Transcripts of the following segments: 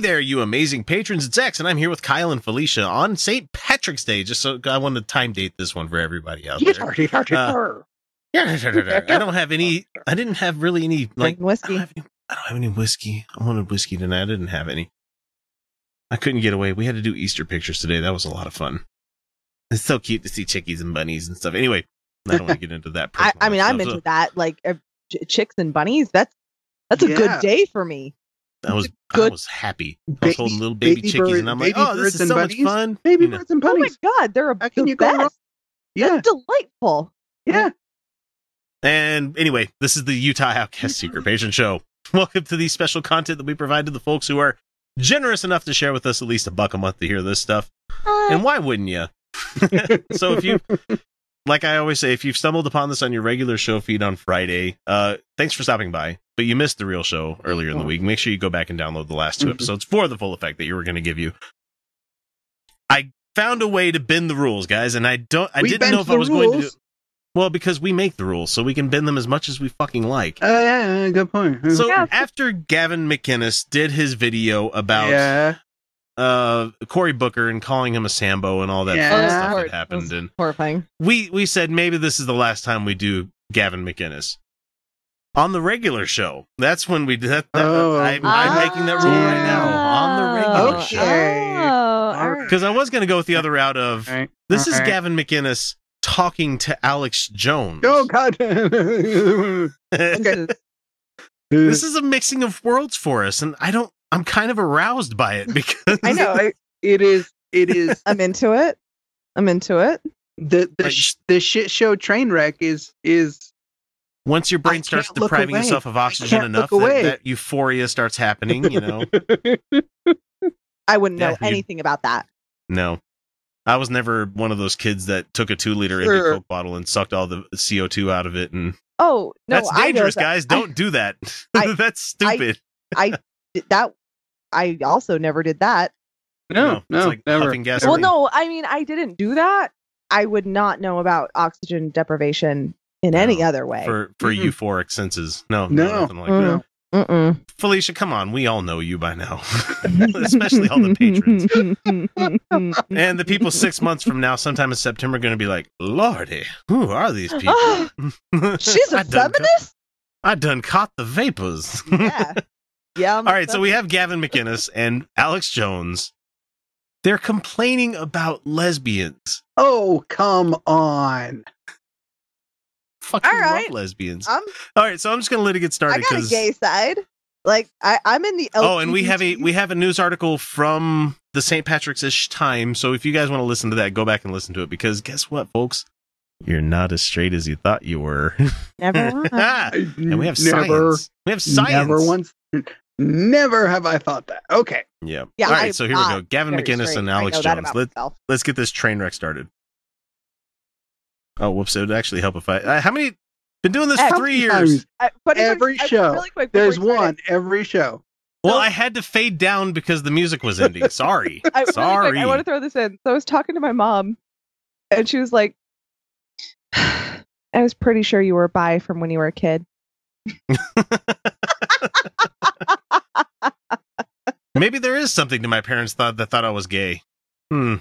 Hey there, you amazing patrons. It's X, and I'm here with Kyle and Felicia on St. Patrick's Day. Just so I wanted to time date this one for everybody out there. Uh, yeah, I don't have any. I didn't have really any like whiskey. I don't, have any, I don't have any whiskey. I wanted whiskey tonight. I didn't have any. I couldn't get away. We had to do Easter pictures today. That was a lot of fun. It's so cute to see chickies and bunnies and stuff. Anyway, I don't want to get into that. I, I mean, I'm into stuff, that. Like uh, ch- chicks and bunnies. That's that's a Yeah. good day for me. So I was I was happy. I was holding little baby, baby chickies, bird- and I'm like, oh, this is and so much fun. Baby You know. birds and Oh my god, they're a How can the you go wrong? Yeah, That's delightful. yeah. And anyway, this is the Utah Outcast Secret Patron Show. Welcome to the special content that we provide to the folks who are generous enough to share with us at least a buck a month to hear this stuff. And why wouldn't you? so if you, like I always say, if you've stumbled upon this on your regular show feed on Friday, uh, thanks for stopping by. But you missed the real show earlier in the week. Make sure you go back and download the last 2 Mhm. episodes for the full effect that you were going to give you. I found a way to bend the rules, guys, and I don't. I We didn't know if I was going to. do well, because we make the rules, so we can bend them as much as we fucking like. Oh yeah, yeah, good point. So Yeah. after Gavin McInnes did his video about yeah, uh Cory Booker and calling him a Sambo and all that Yeah. fun stuff that happened, and horrifying. we we said maybe this is the last time we do Gavin McInnes on the regular show. That's when we did that. that Oh. I'm, I'm making that rule right now on the regular Okay. show Oh, all right. because I was going to go with the other route of All right. this is All right. Gavin McInnes talking to Alex Jones. Oh God. This is- this is a mixing of worlds for us, and I don't. I'm kind of aroused by it because I know. I- it is. It is I'm into it. I'm into it. the the Like- sh- the shit show train wreck is is once your brain I starts depriving away. yourself of oxygen enough that, that euphoria starts happening, you know. I wouldn't know Yeah, you- anything about that. no. I was never one of those kids that took a two liter Sure. empty Coke bottle and sucked all the CO2 out of it. And Oh no, that's I know dangerous, that- guys. I- Don't do that. I- that's stupid. I did that. I also never did that. no no like never. gas. Well, no, I mean I didn't do that. I would not know about oxygen deprivation in any other way. for for Mm-mm. euphoric senses. No, no, No. nothing like Mm. that. Mm-mm. Felicia, come on. We all know you by now, especially all the patrons. And the people six months from now, sometime in September, are going to be like, Lordy, who are these people? She's a I done, feminist. I done caught the vapors. yeah, yeah. I'm All a so we have Gavin McInnes and Alex Jones. They're complaining about lesbians. Oh come on. Fucking All right. love lesbians. I'm, All right, so I'm just going to let it get started. I got a gay side. Like I, I'm in the. Oh, and we have a we have a news article from the St. Patrick's ish time. So if you guys want to listen to that, go back and listen to it because guess what, folks? You're not as straight as you thought you were. never. and we have never, science. We have science. never once, never have I thought that. Okay, Yeah. Yeah, All right, I'm so here we go. Gavin Very McInnes straight. and Alex Jones. Let, myself. let's get this train wreck started. Oh, whoops! It would actually help if I. Uh, how many? Been doing this for three years. times? I- but Every I- I- show. Really quick. there's one it, every show. Well, So- I had to fade down because the music was ending. Sorry. I, really quick, Sorry. I want to throw this in. So I was talking to my mom, and she was like, "I was pretty sure you were bi from when you were a kid." Maybe there is something to my parents thought that thought I was gay. Hmm.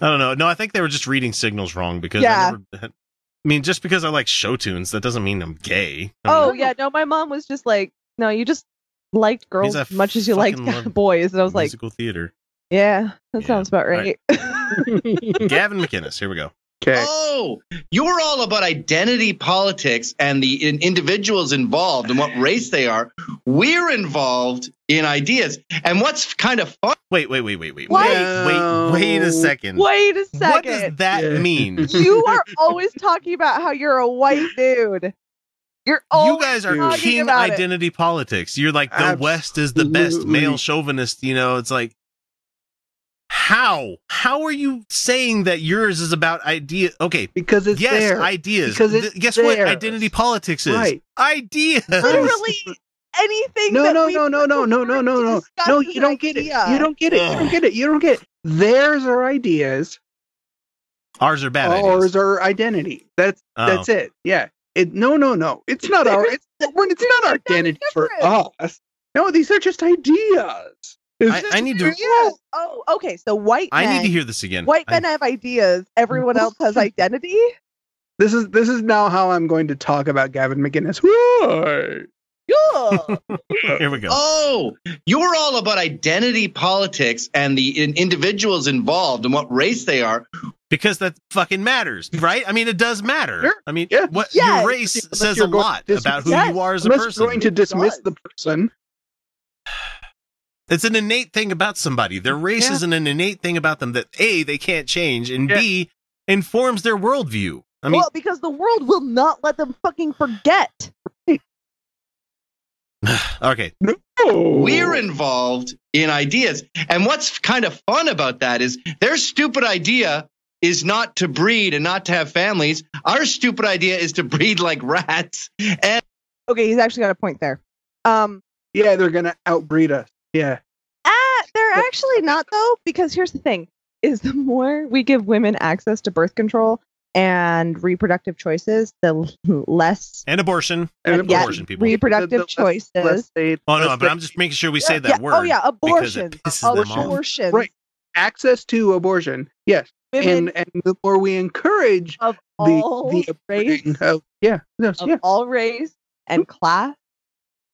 I don't know. No, I think they were just reading signals wrong because Yeah. I never. I mean, just because I like show tunes, that doesn't mean I'm gay. I Oh yeah, no, my mom was just like, "No, you just liked girls as much as you liked boys," and I was like, musical theater. "Yeah, that Yeah, sounds about right." right. Gavin McInnes. Here we go. Okay, Oh, you're all about identity politics and the in- individuals involved and what race they are. We're involved in ideas. And what's kind of fun Wait, wait, wait, wait, wait, What? wait, wait, wait a second. Wait a second. What does that Yeah. mean? you are always talking about how you're a white dude. You're you guys are talking king about it. identity politics. You're like the West is the best male chauvinist. You know, it's like how how are you saying that yours is about idea? Okay, because it's yes, there. ideas. Because it's Th- Guess what? Identity politics is Right. ideas. Literally anything. no, that no, we no, no, no, no, no, no, no. No, you don't get it. You don't get it. You don't get it. You don't get it. Theirs are ideas. Ours are bad Ours ideas. are identity. That's Oh. that's it. Yeah. It no no no. It's not our it's it's not our identity for us. No, these are just ideas. It's I, I need to. Yes. Oh, okay. So white I men, need to hear this again. white men I- men have ideas. Everyone else has identity. this is this is now how I'm going to talk about Gavin McGinnis. Why? Yeah. here we go. Oh, you're all about identity politics and the in- individuals involved and what race they are. because that fucking matters, right? I mean, it does matter. Sure. I mean, Yeah. what Yes. your race Unless says a lot to about who dismiss- you are as a Unless person. you're going to dismiss the person. It's an innate thing about somebody. Their race Yeah. is an innate thing about them that A, they can't change, and Yeah. B, informs their worldview. I mean, well, because the world will not let them fucking forget. okay. We're involved in ideas. And what's kind of fun about that is their stupid idea is not to breed and not to have families. Our stupid idea is to breed like rats. And Okay, he's actually got a point there. Um, Yeah, they're gonna outbreed us. Yeah. ah, they're actually not though, because here's the thing: is the more we give women access to birth control and reproductive choices, the less And abortion. And yeah, abortion people. reproductive The- the choices. less they- Oh no, but they- I'm just making sure we say that yeah, word. Oh yeah, abortion. it pisses them off. Abortion. Right. access to abortion. Yes. Women And and the more we encourage of the all the race, of yeah, yes, of yeah. all race and class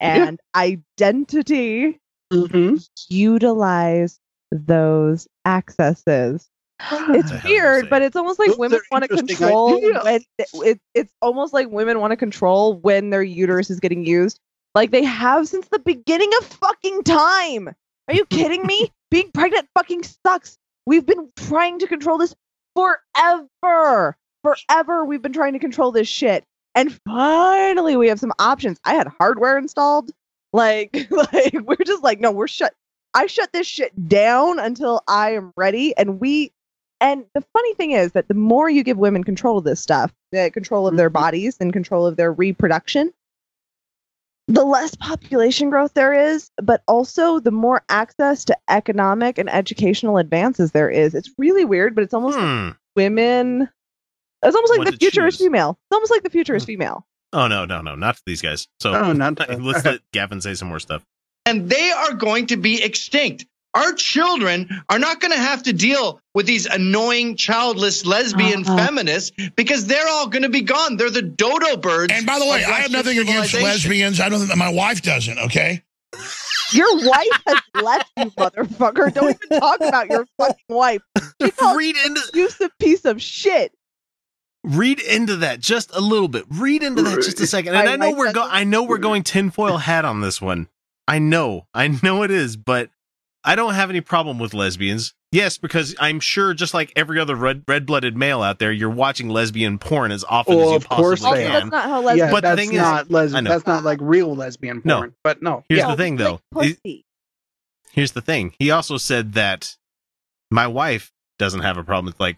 Yeah. and identity Mm-hmm. utilize those accesses. It's the hell you weird, but it's almost like Those women want to control ideas. when it, it's almost like women want to control when their uterus is getting used, like they have since the beginning of fucking time. Are you kidding me? Being pregnant fucking sucks. We've been trying to control this forever. Forever, we've been trying to control this shit, and finally, we have some options. I had hardware installed. Like, like we're just like, no, we're shut. I shut this shit down until I am ready. And we, and the funny thing is that the more you give women control of this stuff, the control of their Mhm. bodies and control of their reproduction, the less population growth there is, but also the more access to economic and educational advances there is. It's really weird, but it's almost like Hmm. women. It's almost like What the future is female. It's almost like the future is Hmm. female. Oh no, no, no, not for these guys. So Oh, not let's let Gavin say some more stuff. and they are going to be extinct. Our children are not going to have to deal with these annoying, childless lesbian Uh-uh. feminists because they're all going to be gone. They're the dodo birds. And by the way, I have nothing against lesbians. I don't think that my wife doesn't. Okay. Your wife has left you, motherfucker. Don't even talk about your fucking wife. She called read into you piece of shit. Read into that just a little bit. Read into that just a second. And My I know wife we're go doesn't- I know we're going tinfoil hat on this one. I know. I know it is, but I don't have any problem with lesbians. Yes, because I'm sure just like every other red red blooded male out there, you're watching lesbian porn as often Well, as you of course possibly Also, they can. that's not how yeah, lesbians. But the that's thing is- not les- I that's not like real lesbian porn. No. porn. But no. Here's yeah. the thing, though. Like It- Here's the thing. He also said that my wife doesn't have a problem with like,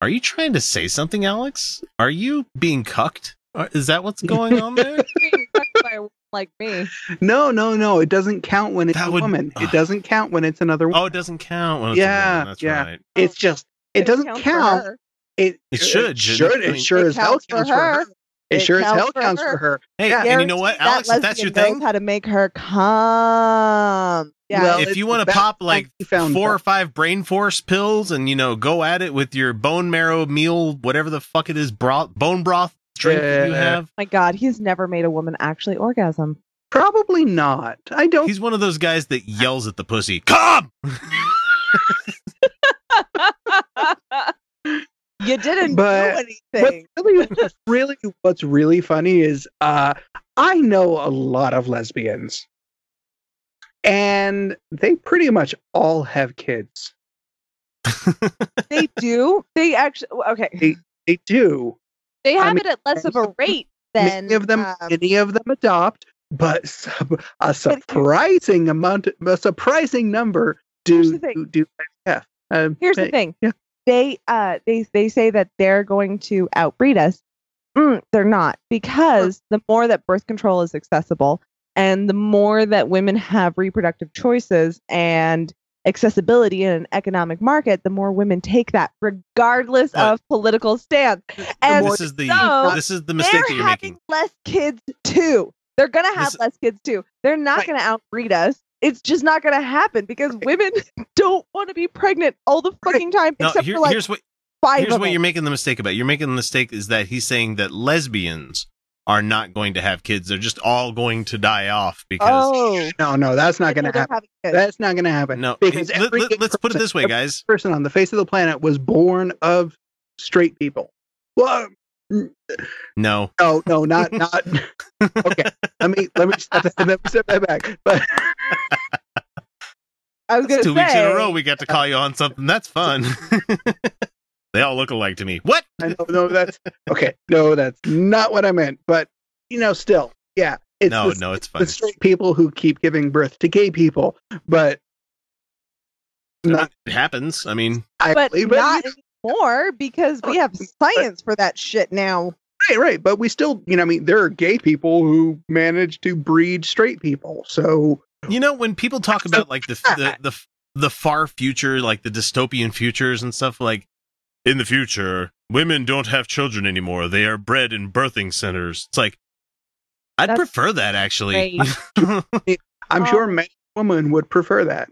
are you trying to say something, Alex? Are you being cucked? Uh, Is that what's going on there? Being fucked by a woman like me. No, no, no. It doesn't count when it's That a would- woman. Ugh. It doesn't count when it's another woman. oh, it doesn't count. When it's a Yeah, woman. That's yeah. right. It's just it doesn't counts for count. her. It It should, It shouldn't should. it? I mean- sure as hell counts for her. her. It, It sure as hell counts for her. Hey, Yeah. and you know what, Alex? that If that's your thing, how to make her come. Yeah. Well, if you want to pop like found four that. or five brain force pills and you know go at it with your bone marrow meal, whatever the fuck it is, broth, bone broth drink that you Yeah. have. my God, he's never made a woman actually orgasm. Probably not. I don't. He's one of those guys that yells at the pussy, "Come!" you didn't But- do What's anything. really, what's really, what's really funny is uh, I know a lot of lesbians, and they pretty much all have kids. They do. They actually okay. They they do. They I have mean- it at less of a rate than many of them, um, many of them adopt, but sub- a surprising amount, a surprising number do the do IVF. Um, here's the thing. yeah. They uh they they say that they're going to outbreed us. Mm, they're not because the more that birth control is accessible and the more that women have reproductive choices and accessibility in an economic market, the more women take that regardless But- of political stance. And this is the so, this is the mistake they're that you're having making. less kids too. They're gonna have This- less kids too. They're not Right. gonna outbreed us. It's just not gonna happen because women don't want to be pregnant all the fucking time, No, except here- for like here's what five here's what them. you're making the mistake about. You're making the mistake is that he's saying that lesbians are not going to have kids. They're just all going to die off because oh, No, no, that's not going to happen. That's not going to happen. no. because let, every let, us put it this way, every guys. person on the face of the planet was born of straight people. Well, No, no, no, not not. okay, let me let me step, let me step that back. But I was gonna two say weeks in a row we got to call you on something. That's fun. they all look alike to me. What? I know, no, that's okay. No, that's not what I meant. But you know, still, yeah, it's no, the, no, it's the straight people who keep giving birth to gay people. But not, It happens. I mean, but actually, but not anymore because we have science for that shit now. Right, right. But we still, you know, I mean, there are gay people who manage to breed straight people. So, you know, when people talk about like the the the, the far future, like the dystopian futures and stuff, like in the future, women don't have children anymore. They are bred in birthing centers. It's like I'd That's prefer that actually. I'm sure many women would prefer that.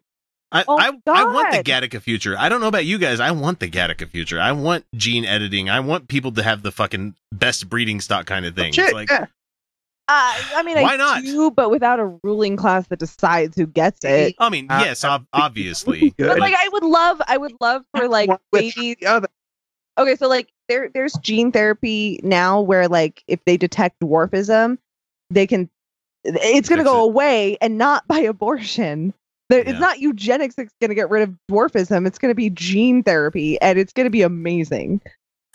I, Oh I, I want the Gattaca future. I don't know about you guys. I want the Gattaca future. I want gene editing. I want people to have the fucking best breeding stock kind of thing. Shit, It's like, yeah. Uh, I mean, Why I not? do, but without a ruling class that decides who gets it. I mean, Uh, yes, ob- obviously. But like, I would love, I would love for like One with babies. The other. Okay, so like there, there's gene therapy now where like if they detect dwarfism, they can. It's gonna go it. away and not by abortion. There- Yeah. It's not eugenics that's gonna get rid of dwarfism. It's gonna be gene therapy, and it's gonna be amazing.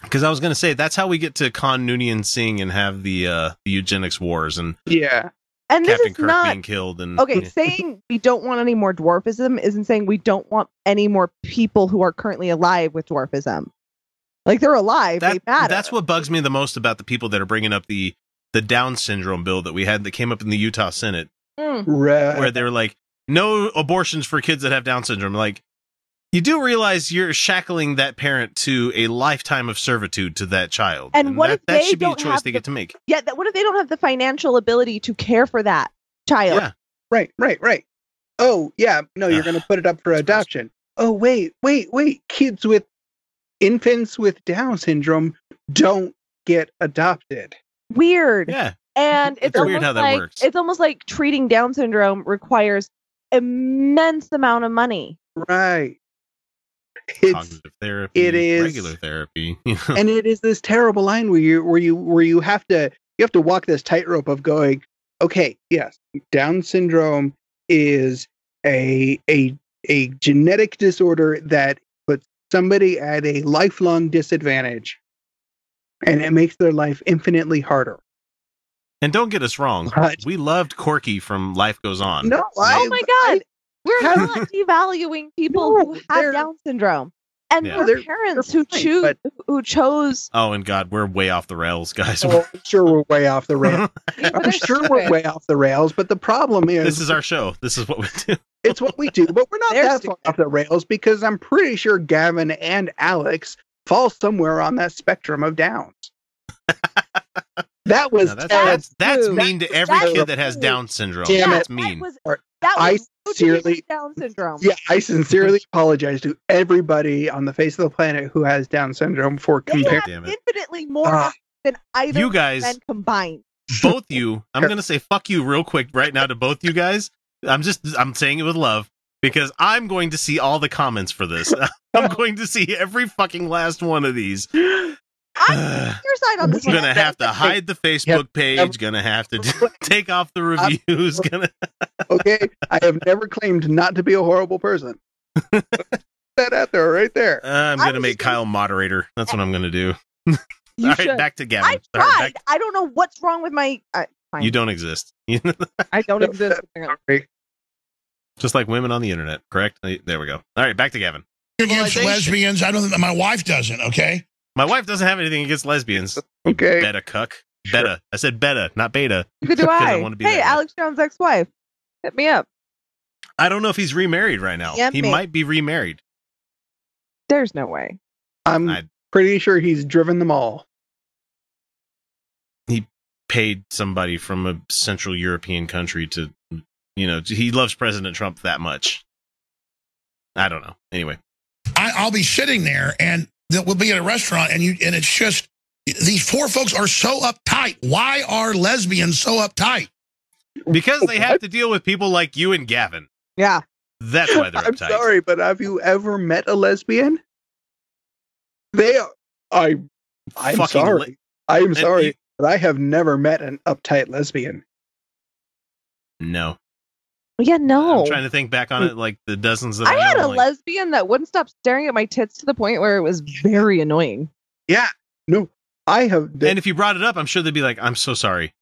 Because I was going to say that's how we get to Khan Noonien Singh and have the uh, the eugenics wars and Yeah. And this is Kirk not being killed and okay. saying we don't want any more dwarfism isn't saying we don't want any more people who are currently alive with dwarfism. Like they're alive, that, they matter. that's what bugs me the most about the people that are bringing up the the Down syndrome bill that we had that came up in the Utah Senate, Mm. Right. where they were like, no abortions for kids that have Down syndrome. Like, you do realize you're shackling that parent to a lifetime of servitude to that child, And what that, if that they should be a choice have they the- get to make. Yeah, that, what if they don't have the financial ability to care for that child? Yeah. Right, right, right. Oh, yeah. No, you're going to put it up for adoption. Oh, wait, wait, wait. Kids with infants with Down syndrome don't get adopted. Weird. Yeah, And it's, It's weird almost how that like works. it's almost like treating Down syndrome requires immense amount of money. Right. It's cognitive therapy, it is- regular therapy. And it is this terrible line where you where you where you have to you have to walk this tightrope of going, okay, yes, Down syndrome is a a a genetic disorder that puts somebody at a lifelong disadvantage. And it makes their life infinitely harder. And don't get us wrong, Right. we loved Corky from Life Goes On. No, I, oh my god. We're not devaluing people No, who have Down syndrome. And Yeah. their parents who choose but- who chose Oh, and God, we're way off the rails, guys. Oh, I'm sure we're way off the rails. But I'm sure we're way off the rails, but the problem is, this is our show. This is what we do. it's what we do, but we're not They're that stupid. far off the rails because I'm pretty sure Gavin and Alex fall somewhere on that spectrum of downs. that was No, that's, that's, that's mean to every That's kid that has. Down syndrome. Damn that's that mean. was Or- that I was rude to people with sincerely- Down syndrome. yeah, I sincerely apologize to everybody on the face of the planet who has Down syndrome for They comparing. have it. infinitely more Ah. than either You guys, men combined. both you, I'm going to say fuck you real quick right now to both you guys. I'm just, I'm saying it with love because I'm going to see all the comments for this. I'm going to see every fucking last one of these. I'm I'm your side on this one. gonna have to hide the Facebook page. Gonna have to do- take off the reviews. Gonna Okay, I have never claimed not to be a horrible person. Put that out there, right there. Uh, I'm gonna was make just gonna- Kyle moderator. That's what I'm gonna do. You All right, should. back to Gavin. I All right, tried. back- I don't know what's wrong with my. Uh, I, you don't exist. I don't exist. Sorry. Just like women on the internet, correct? There we go. All right, back to Gavin. Against lesbians. I don't think my wife doesn't. Okay. My wife doesn't have anything against lesbians. Okay. Beta cuck. Sure. Beta. I said beta, not beta. Neither do 'Cause I I. wanna be hey, that guy. Alex Jones' ex-wife, hit me up. I don't know if he's remarried right now. Yeah, he mate. might be remarried. There's no way. I'm I- pretty sure he's driven them all. He paid somebody from a Central European country to, you know, he loves President Trump that much. I don't know. Anyway, I, I'll be sitting there and that we'll be at a restaurant and you and it's just these poor folks are so uptight. Why are lesbians so uptight? because they have to deal with people like you and Gavin. Yeah. That's why they're uptight. I'm uptight. sorry, but have you ever met a lesbian? They are. I. I'm Fucking sorry. li- I'm sorry, you- but I have never met an uptight lesbian. no. Yeah, no. I'm trying to think back on it, like the dozens that I I, had know, a like, lesbian that wouldn't stop staring at my tits to the point where it was very annoying. Yeah. No, I have. And if you brought it up, I'm sure they'd be like, "I'm so sorry."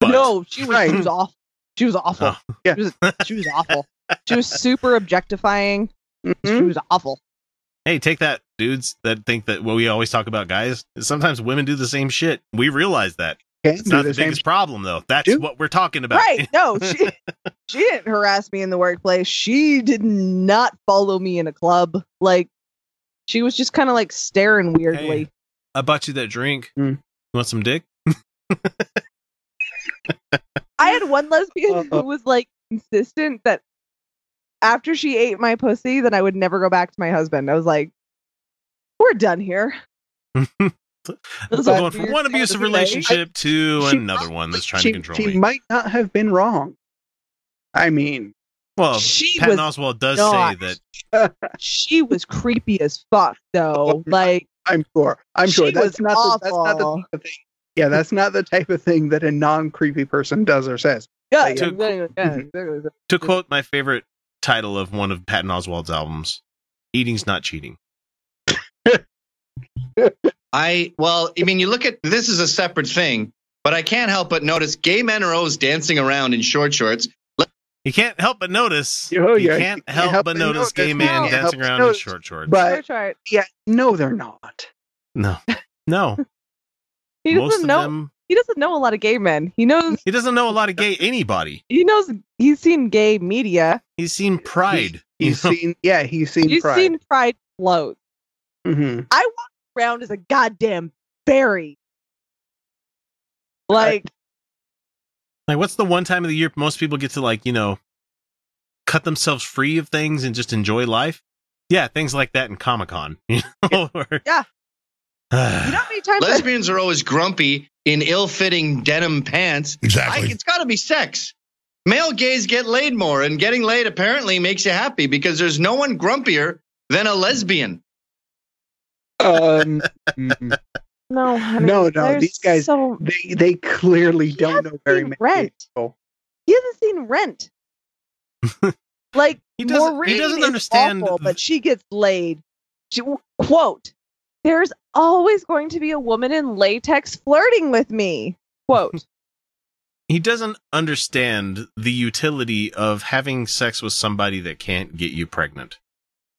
But no, she was, Right. she was awful. She was awful. Oh. Yeah. She was, she was awful. She was super objectifying. She Mhm. was awful. hey, take that, dudes that think that what we always talk about guys. Sometimes women do the same shit. We realize that. Can't It's do not the the same biggest problem, though. That's Dude. what we're talking about. Right. No, she she didn't harass me in the workplace. She did not follow me in a club. Like she was just kind of like staring weirdly. Hey, I bought you that drink. Hmm. You want some dick? I had one lesbian who was like insistent that after she ate my pussy, that I would never go back to my husband. I was like, "We're done here." We're going from one abusive relationship to She- another one that's trying she, to control she me. might not have been wrong. I mean, Well, She Patton Oswalt does not. say that she was creepy as fuck, though. Like I'm sure. I'm sure that's not the, that's not the awful. type of thing. Yeah, that's not the type of thing that a non-creepy person does or says. yeah, To- yeah, yeah, yeah. Mm-hmm. to quote my favorite title of one of Patton Oswalt's albums, "Eating's not cheating." I well, I mean, you look at this is a separate thing, but I can't help but notice gay men are always dancing around in short shorts. You can't help but notice. Oh, you yeah, can't you can't help, help but but notice notice. gay You man can't dancing but around in short shorts. But Try it. yeah, no, they're not. no, no. He Most doesn't of know. them, He doesn't know a lot of gay men. He knows. he doesn't know a lot of gay anybody. He knows. He's seen gay media. He's seen Pride. He's you know? seen, yeah, he's seen He's Pride. seen Pride float. hmm I walk around as a goddamn fairy. Like Like, what's the one time of the year most people get to like, you know, cut themselves free of things and just enjoy life? Yeah, things like that in Comic Con. You know? Or- Yeah. you know how many times I- Lesbians are always grumpy in ill-fitting denim pants. I, Exactly. it's got to be sex. Male gays get laid more, and getting laid apparently makes you happy because there's no one grumpier than a lesbian. Um, no, honey, No, no, there's these guys- So, they they clearly He don't know very seen many Rent. people. he hasn't seen Rent. like He doesn't- he doesn't understand awful, th- but she gets laid. She, quote: "There's always going to be a woman in latex flirting with me." Quote. he doesn't understand the utility of having sex with somebody that can't get you pregnant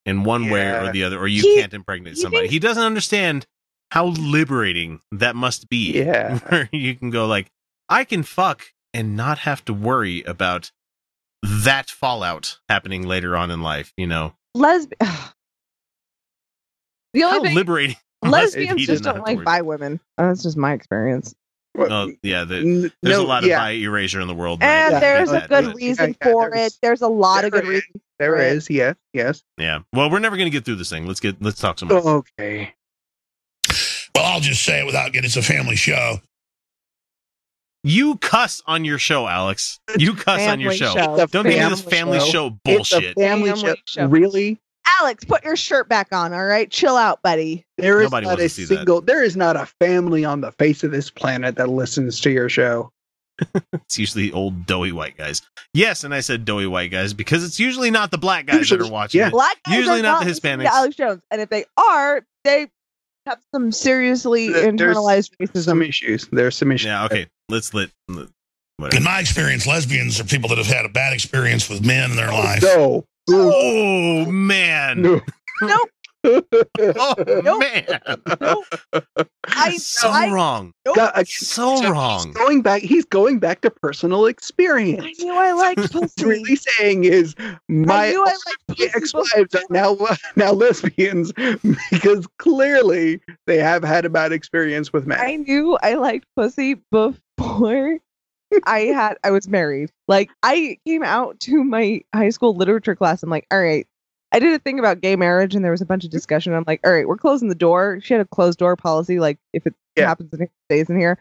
in one way or the other, or you He- can't impregnate he somebody. thinks- He doesn't understand how liberating that must be. Yeah. Where you can go like, I can fuck and not have to worry about that fallout happening later on in life, you know. Lesbian. the How only thing liberating lesbians be just don't like worry bi women. Uh, that's just my experience. Oh, yeah, the, there's no, a lot yeah, of bi erasure in the world. And right? there's Like a good reason Yeah, yeah, for it. There's a lot of good is. Reasons. There for it. is, yes, yes. Yeah. Well, we're never going to get through this thing. Let's get let's talk some more. Okay. Well, I'll just say it without getting. It's a family show. You cuss on your show, Alex. You cuss on your show. show. Don't give me this family family show. show It's a bullshit. family, Family show. show. Really? Alex, put your shirt back on. All right, chill out, buddy. There is Nobody not wants a to see that. single. There is not a family on the face of this planet that listens to your show. It's usually old doughy white guys. Yes, and I said doughy white guys because it's usually not the black guys that are watching yeah. it. Black guys Usually are not the Hispanics. Alex Jones, and if they are, they have some seriously There- there's internalized Some racism. issues. There's some issues. Yeah, okay. Let's let. let- In my experience, lesbians are people that have had a bad experience with men in their oh, life. No. Oh man! No. Nope. Oh Nope. man! Nope. I, so I, wrong. nope. God, I- So he's wrong. going back. He's going back to personal experience. I experience. knew I liked pussy. really saying is my knew I liked ex-wives are now now lesbians because clearly they have had a bad experience with men. I knew I liked pussy before I had I was married. Like I came out to my high school literature class. I'm like, all right. I did a thing about gay marriage and there was a bunch of discussion. I'm like, all right, we're closing the door. She had a closed door policy, like if it Yeah. happens here, it stays in here.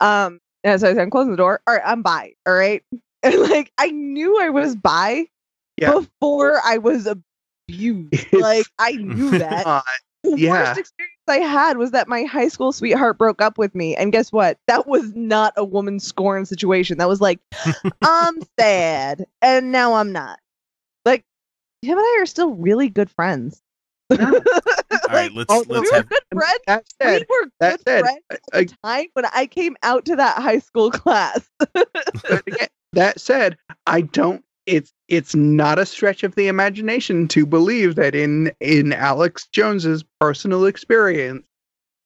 Um and so I said, I'm closing the door. All right, I'm bi. All right. And like I knew I was bi Yeah. before I was abused. Like I knew that the Yeah. worst experience I had was that my high school sweetheart broke up with me. And guess what? That was not a woman scorn situation. That was like, I'm sad. And now I'm not. Like, him and I are still really good friends. All right, let's Oh, we let's were have. good friends. that We said, were that good said, friends at I- the time when I came out to that high school class. that said, I don't. It's it's not a stretch of the imagination to believe that in in Alex Jones's personal experience,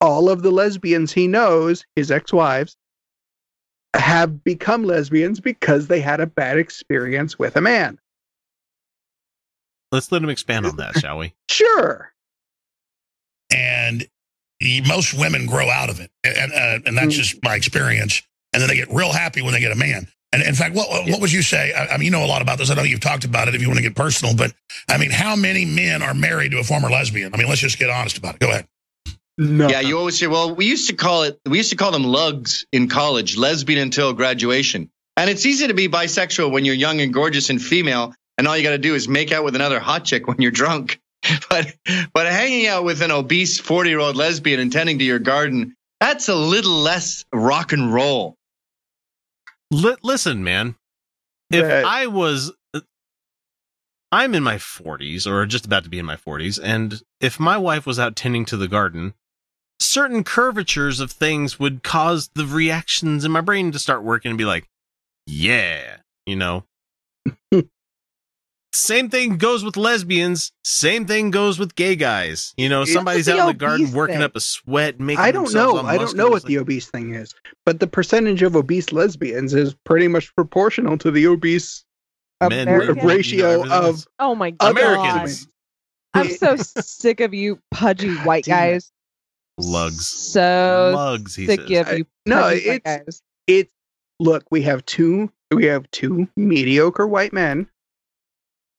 all of the lesbians he knows, his ex-wives, have become lesbians because they had a bad experience with a man. Let's let him expand on that, shall we? Sure. and most women grow out of it, and uh, and that's Mm. just my experience. And then they get real happy when they get a man. And in fact, what what would you say? I, I mean, you know a lot about this. I know you've talked about it. If you want to get personal, but I mean, how many men are married to a former lesbian? I mean, let's just get honest about it. Go ahead. No. Yeah, you always say, well, we used to call it, we used to call them lugs in college, lesbian until graduation. And it's easy to be bisexual when you're young and gorgeous and female, and all you got to do is make out with another hot chick when you're drunk. But but hanging out with an obese 40 year old lesbian and tending to your garden, that's a little less rock and roll. Li- listen, man. If Right. I was, uh, I'm in my 40s or just about to be in my 40s, and if my wife was out tending to the garden, certain curvatures of things would cause the reactions in my brain to start working and be like, yeah, you know. Same thing goes with lesbians. Same thing goes with gay guys. You know, somebody's out in the garden working thing. up a sweat, making. I don't know. I don't know what It's the obese thing is, but the percentage of obese lesbians is pretty much proportional to the obese men, American- women, ratio everything of oh my god. Americans. I'm so sick of you pudgy white guys. lugs, So lugs. He sick says. of you No, white it's- guys. it's look we have two we have two mediocre white men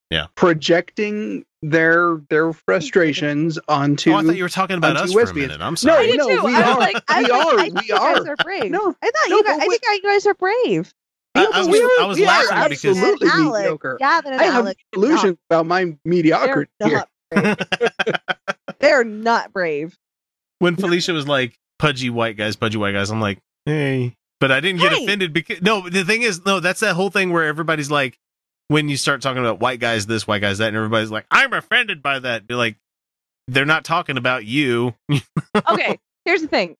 Yeah. projecting their their frustrations onto oh, I thought you were talking about onto us for a minute. I'm No, sorry. I did no, too. we I was are. like, We was like, are. I think We you guys are. are brave. No. I thought No, you guys, I think you guys are brave. I- I was- we are- I was we are laughing because- absolutely Alex, mediocre. Gavin and I have Alex, illusions about my they're mediocrity here. not brave. they're not brave. when Felicia was like pudgy white guys, pudgy white guys, I'm like, hey. But I didn't get Hey. offended because no, the thing is, no, that's that whole thing where everybody's like, when you start talking about white guys this, white guys that, and everybody's like, I'm offended by that. You're like, they're not talking about you, Okay, here's the thing.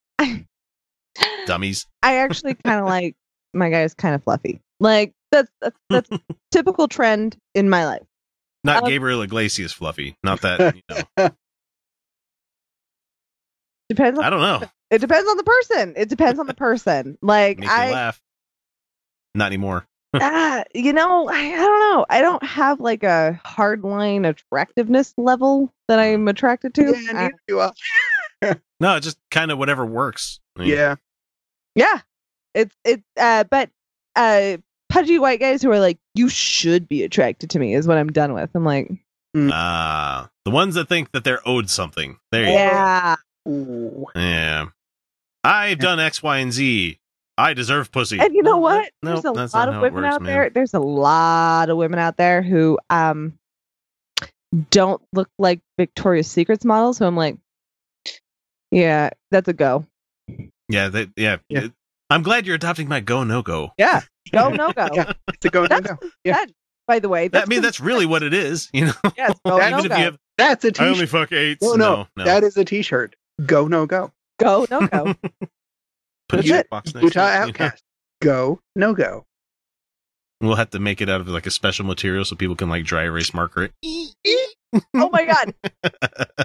dummies. I actually kind of like my guys kind of fluffy. Like that's that's, that's typical trend in my life. Not Um, Gabriel Iglesias fluffy. Not that, you know. Depends on I don't know. it depends on the person. It depends on the person. Like Make I laugh. Not anymore. Ah, you know, I, I don't know. I don't have like a hard line attractiveness level that I'm attracted to. Yeah, Uh, neither. No, just kind of whatever works. I mean, yeah. yeah. It's it's uh but uh pudgy white guys who are like, you should be attracted to me is what I'm done with. I'm like, Ah, the ones that think that they're owed something. There you yeah. Ooh. go. Yeah. I've done X, Y, and Z. I deserve pussy. And you know what? No, There's a lot of women works, out man. there. There's a lot of women out there who um don't look like Victoria's Secrets models. So I'm like, yeah, that's a go. Yeah, that, yeah. Yeah. It- I'm glad you're adopting my go no go. Yeah, go no go. Yeah. It's a go no go. Yeah. that, by the way. That, I mean, that's really what it is. You know, yes, go That- no even if you go. have, That's a I only t-shirt. fuck eights. No, No, no, no. that is a t-shirt. Go no go. Go, no go. Put a That's it. checkbox next to Utah it, you know? Go no go. We'll have to make it out of like a special material so people can like dry erase marker it. oh my god.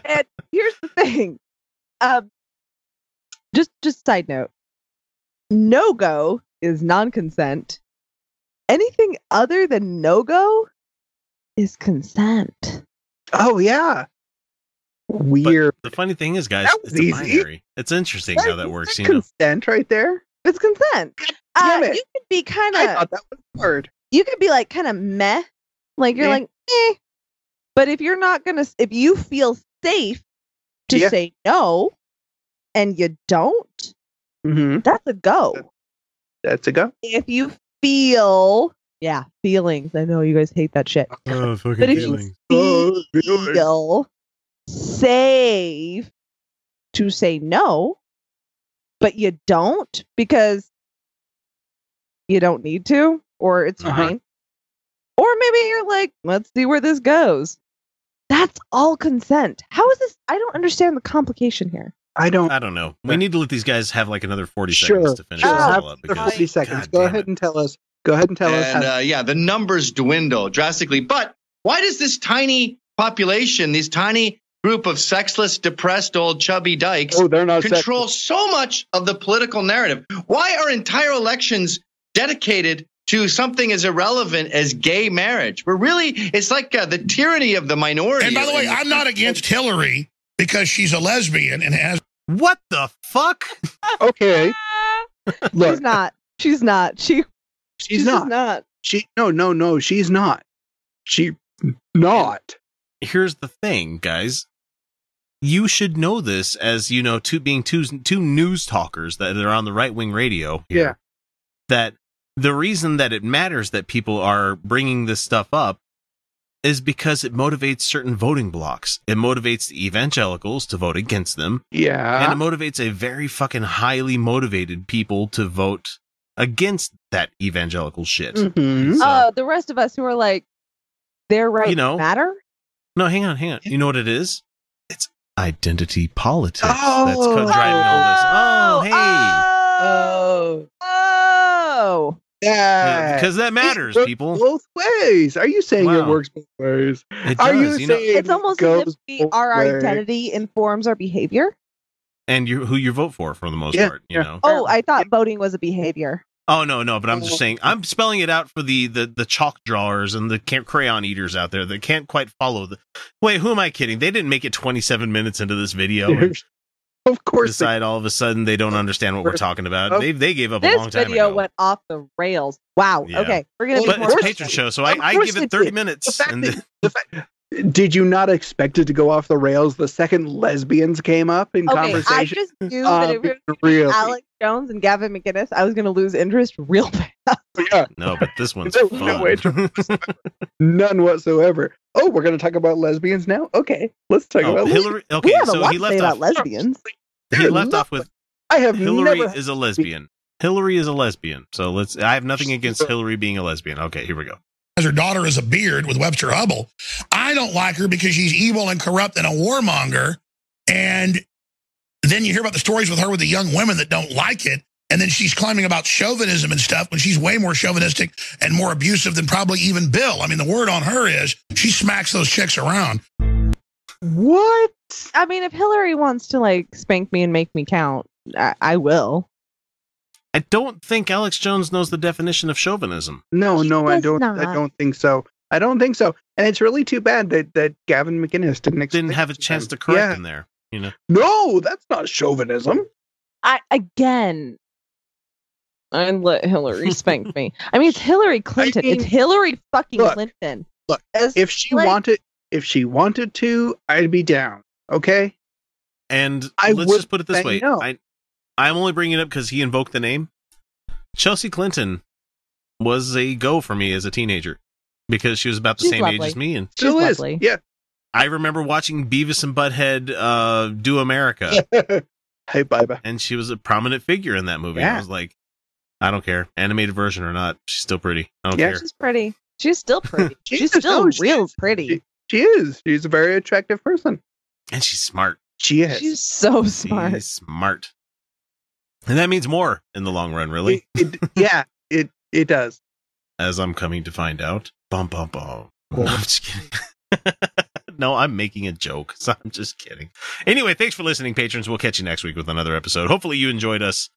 And here's the thing. Um just just side note. No go is non-consent. Anything other than no go is consent. Oh yeah. Weird. The funny thing is, guys, That was it's a binary. It's interesting how that works. You know, consent right there. It's consent. Uh, it. you could be kind I of thought that was hard. you could be like kind of meh, like you're Eh. like eh. But if you're not gonna, if you feel safe to Yeah. say no, and you don't, hmm that's a go. That's a go. If you feel, yeah, feelings. I know you guys hate that shit. oh, fucking But if you Oh, feelings. feel safe to say no, but you don't because you don't need to, or it's Uh-huh. fine. Or maybe you're like, let's see where this goes. That's all consent. How is this? I don't understand the complication here. I don't. I don't know. We need to let these guys have like another forty Sure, seconds to finish sure. this all up because 40 seconds. God Go ahead it. and tell us. Go ahead and tell us. and uh, yeah, the numbers dwindle drastically. But why does this tiny population, these tiny group of sexless, depressed old chubby dykes, oh, they're not control so much of the political narrative? Why are entire elections dedicated to something as irrelevant as gay marriage? We're really, it's like uh, the tyranny of the minority. And by the way, I'm not against Hillary because she's a lesbian and has What the fuck? Okay, Look. She's not. She's not. She. she's, just not. not. She no no no. She's not. She not. Here's the thing, guys. You should know this as you know, two being two two news talkers that are on the right wing radio. here, Yeah. That the reason that it matters that people are bringing this stuff up is because it motivates certain voting blocks. It motivates the evangelicals to vote against them, Yeah. and it motivates a very fucking highly motivated people to vote against that evangelical shit. Mhm. So- Uh, the rest of us who are like, their right You know, matter. No, hang on, hang on. You know what it is? It's identity politics. That's Oh. co- driving all this. Oh, hey. Oh. Oh. Yeah. Because that matters, It people. Both ways. Are you saying it works both ways? It Are you does, you know, saying It's almost it as if goes we, our ways? identity informs our behavior. and you who you vote for for the most Yeah, part, you yeah. know. Oh, I thought voting was a behavior. Oh no, no, but I'm just Oh. saying I'm spelling it out for the the the chalk drawers and the can't crayon eaters out there that can't quite follow the. Wait, who am I kidding? They didn't make it 27 minutes into this video of course. they- decide all of a sudden they don't understand what we're talking about. They they gave up a long time ago this video ago. went off the rails. Wow. Yeah. Okay, we're gonna but it's a patron show, so I, I give it it 30 did. minutes. The fact And that- the fact- did you not expect it to go off the rails the second lesbians came up in Okay, I just knew that Um, if it was really? Alex Jones and Gavin McInnes, I was gonna lose interest real fast. Yeah, no, but this one's There was no way fun. none whatsoever. Oh, we're going to talk about lesbians now. Okay, let's talk Oh, about Hillary. we Okay, have a so lot he to say left about off. lesbians. He left off with. I have Hillary never. is a lesbian. Hillary is a lesbian. So let's. I have nothing against Hillary being a lesbian. Okay, here we go. Her daughter as a beard with Webster Hubbell. I don't like her because she's evil and corrupt and a warmonger. And then you hear about the stories with her with the young women that don't like it. And then she's climbing about chauvinism and stuff when she's way more chauvinistic and more abusive than probably even Bill. I mean, the word on her is she smacks those chicks around. What? I mean, if Hillary wants to like spank me and make me count, I, I will. I don't think Alex Jones knows the definition of chauvinism. No, no, I don't. I don't think so. I don't think so. And it's really too bad that that Gavin McInnes didn't Didn't have a chance them. to correct Yeah. him there. You know. No, that's not chauvinism. I again. I'd let Hillary spank me. I mean, it's Hillary Clinton. it's mean, Hillary fucking look, Clinton. look, As- If she like- wanted, if she wanted to, I'd be down. Okay. And I let's just put it this way. no. I I'm only bringing it up because he invoked the name. Chelsea Clinton was a go for me as a teenager because she was about the She's same age as me, and She's Still is. lovely. Yeah. I remember watching Beavis and Butthead uh, do America, hey, bye bye. and she was a prominent figure in that movie. I was like, I don't care, animated version or not, she's still pretty. I don't Yeah, care. She's pretty. She's still pretty. She's She's still no, real is. pretty. She, she is. She's a very attractive person. and she's smart. She is. She's so smart. She's smart. And that means more in the long run, really, It- it- yeah, it it does. as I'm coming to find out. Bum, bum, bum. Cool. No, I'm just kidding. no, I'm making a joke. So I'm just kidding. Anyway, thanks for listening, patrons. We'll catch you next week with another episode. Hopefully, you enjoyed us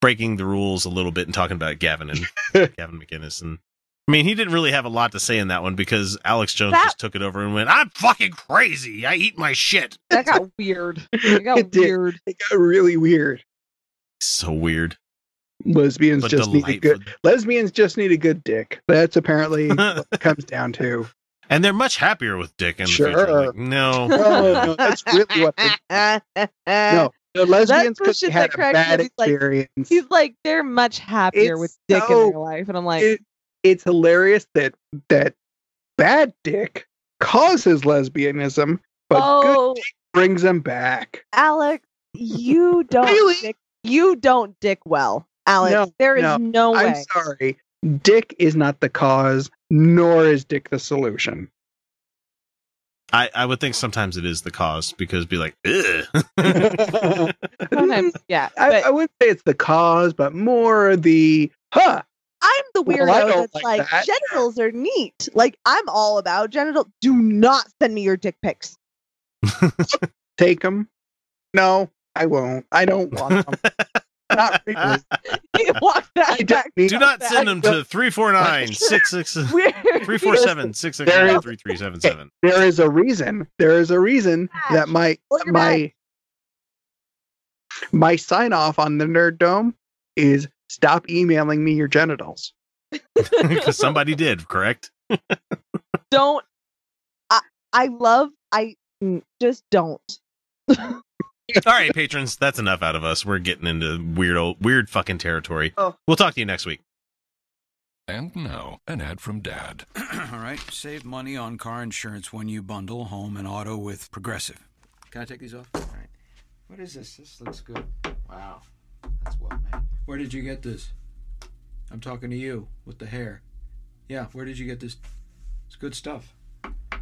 breaking the rules a little bit and talking about Gavin and Gavin McInnes. And I mean, he didn't really have a lot to say in that one because Alex Jones That- just took it over and went, "I'm fucking crazy. I eat my shit." That got weird. It got It did. weird. It got really weird. So weird, Lesbians but just need a good lesbians just need a good dick. That's apparently what it comes down to. And they're much happier with Dick in Sure. the future. Like, no, No, no, that's really what they, no. The lesbians the because shit they had a bad up. He's like- experience. He's like, they're much happier It's with dick so- in their life. And I'm like, it, it's hilarious that that bad dick causes lesbianism, but oh, good brings them back. Alex, you don't Really? Dick, you don't dick well. Alex, No, there is no. no, I'm sorry. Dick is not the cause, nor is Dick the solution. I, I would think sometimes it is the cause because be like, Sometimes, yeah. I, But I wouldn't say it's the cause, but more the huh. I'm the Well, weirdo I don't that's like like, that. genitals are neat. Like I'm all about genital. Do not send me your dick pics. Take them. No, I won't. I don't want them. not really. You walk that don't back. need Do not back. send them to 349 66 Weird. 347 669 3377. There is a reason. There is a reason that my Look at my my sign off on the Nerd Dome is stop emailing me your genitals. Because somebody did, correct? Don't. I I love. I just don't. All right, patrons, that's enough out of us. We're getting into weird, old, weird fucking territory. Oh. We'll talk to you next week. And now, an ad from Dad. All right, save money on car insurance when you bundle home and auto with Progressive. Can I take these off? All right. What is this? This looks good. Wow, that's well made. Where did you get this? I'm talking to you with the hair. Yeah, where did you get this? It's good stuff.